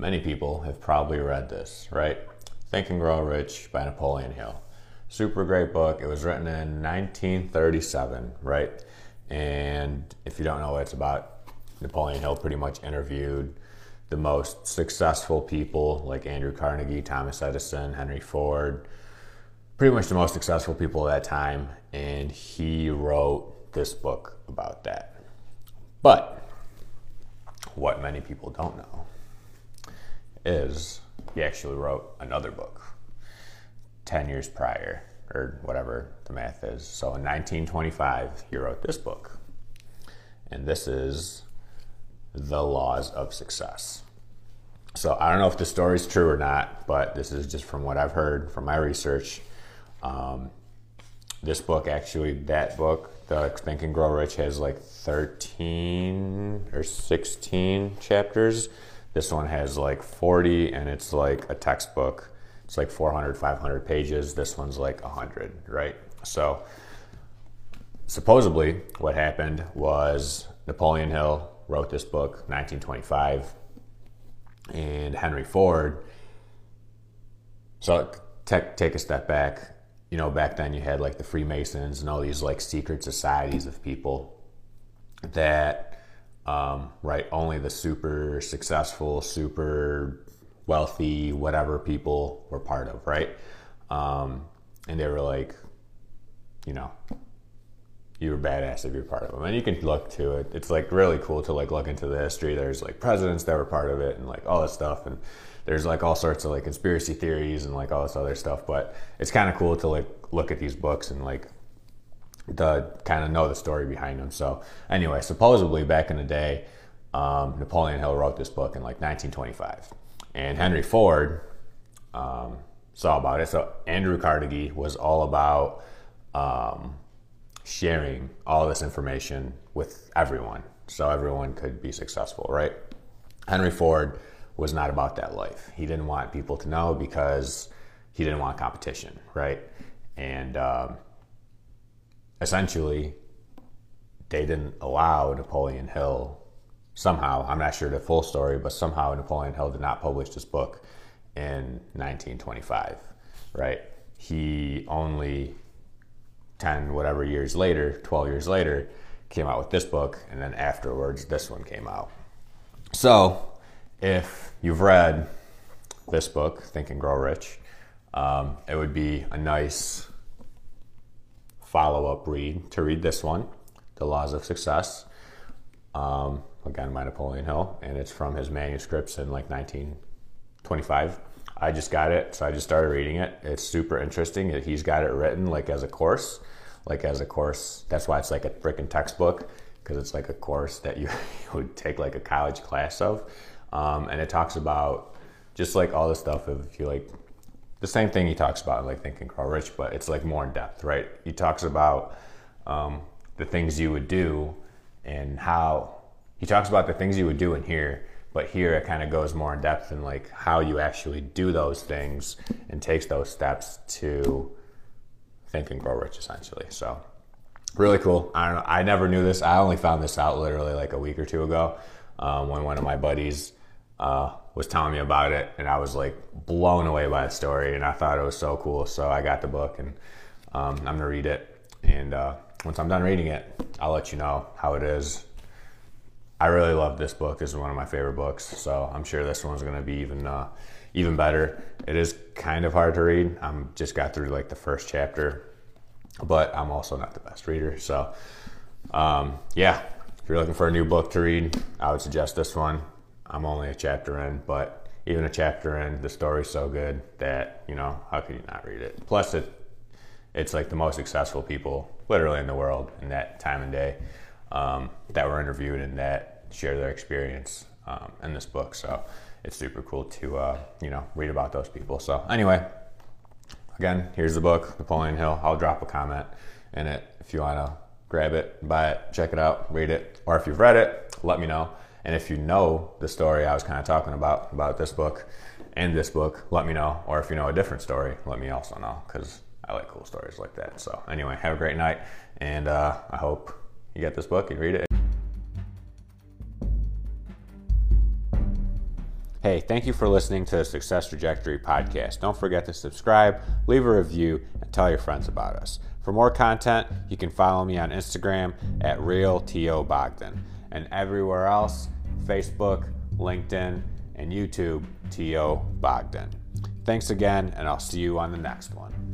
Many people have probably read this, right? Think and Grow Rich by Napoleon Hill. Super great book. It was written in 1937, right? And if you don't know what it's about, Napoleon Hill pretty much interviewed the most successful people like Andrew Carnegie, Thomas Edison, Henry Ford, pretty much the most successful people at that time. And he wrote this book about that. But what many people don't know is he actually wrote another book 10 years prior, or whatever the math is. So in 1925, he wrote this book. And this is The Laws of Success. So I don't know if the story's true or not, but this is just from what I've heard from my research. Um, this book, actually, that book, the Think and Grow Rich, has like 13 or 16 chapters this one has like 40 and it's like a textbook. It's like 400, 500 pages. This one's like 100, right? So supposedly what happened was Napoleon Hill wrote this book 1925 and Henry Ford so take, take a step back you know back then you had like the Freemasons and all these like secret societies of people that um, right? Only the super successful, super wealthy, whatever people were part of, right? Um, and they were like, you know, you were badass if you're part of them. And you can look to it. It's like really cool to like look into the history. There's like presidents that were part of it and like all this stuff. And there's like all sorts of like conspiracy theories and like all this other stuff. But it's kind of cool to like look at these books and like to kind of know the story behind them. So anyway, supposedly back in the day, um, Napoleon Hill wrote this book in like 1925, and Henry Ford um, saw about it. So Andrew Carnegie was all about um, sharing all this information with everyone, so everyone could be successful, right? Henry Ford was not about that life. He didn't want people to know because he didn't want competition, right? And um, essentially they didn't allow Napoleon Hill somehow, I'm not sure the full story, but somehow Napoleon Hill did not publish this book in 1925, right? He only 10 whatever years later, 12 years later, came out with this book, and then afterwards, this one came out. So, if you've read this book, Think and Grow Rich, um, it would be a nice follow up read to read this one, The Laws of Success, um, again by Napoleon Hill, and it's from his manuscripts in like 1925. I just got it, so I just started reading it. It's super interesting. He's got it written like as a course, like as a course. That's why it's like a freaking textbook because it's like a course that you, would take like a college class of, um, and it talks about just like all the stuff if you like the same thing he talks about like Think and Grow Rich, but it's like more in depth, right? He talks about um, the things you would do and how he talks about the things you would do in here, but here it kind of goes more in depth in like how you actually do those things and takes those steps to think and grow rich essentially. So really cool. I don't know. I never knew this. I only found this out literally like a week or two ago um, when one of my buddies uh, was telling me about it, and I was like blown away by the story, and I thought it was so cool. So I got the book, and um, I'm gonna read it. And uh, once I'm done reading it, I'll let you know how it is. I really love this book. This is one of my favorite books, so I'm sure this one's gonna be even uh, even better. It is kind of hard to read. I'm just got through like the first chapter, but I'm also not the best reader. So um, yeah, if you're looking for a new book to read, I would suggest this one. I'm only a chapter in, but even a chapter in, the story's so good that you know how could you not read it? Plus, it it's like the most successful people literally in the world in that time and day um, that were interviewed and that share their experience um, in this book. So it's super cool to uh, you know read about those people. So anyway, again, here's the book, Napoleon Hill. I'll drop a comment in it if you want to grab it, buy it, check it out, read it, or if you've read it, let me know. And if you know the story I was kind of talking about about this book and this book, let me know. Or if you know a different story, let me also know because I like cool stories like that. So anyway, have a great night, and uh, I hope you get this book and read it. Hey, thank you for listening to the Success Trajectory podcast. Don't forget to subscribe, leave a review, and tell your friends about us. For more content, you can follow me on Instagram at RealTOBogdan and everywhere else Facebook, LinkedIn, and YouTube, T.O. Bogdan. Thanks again, and I'll see you on the next one.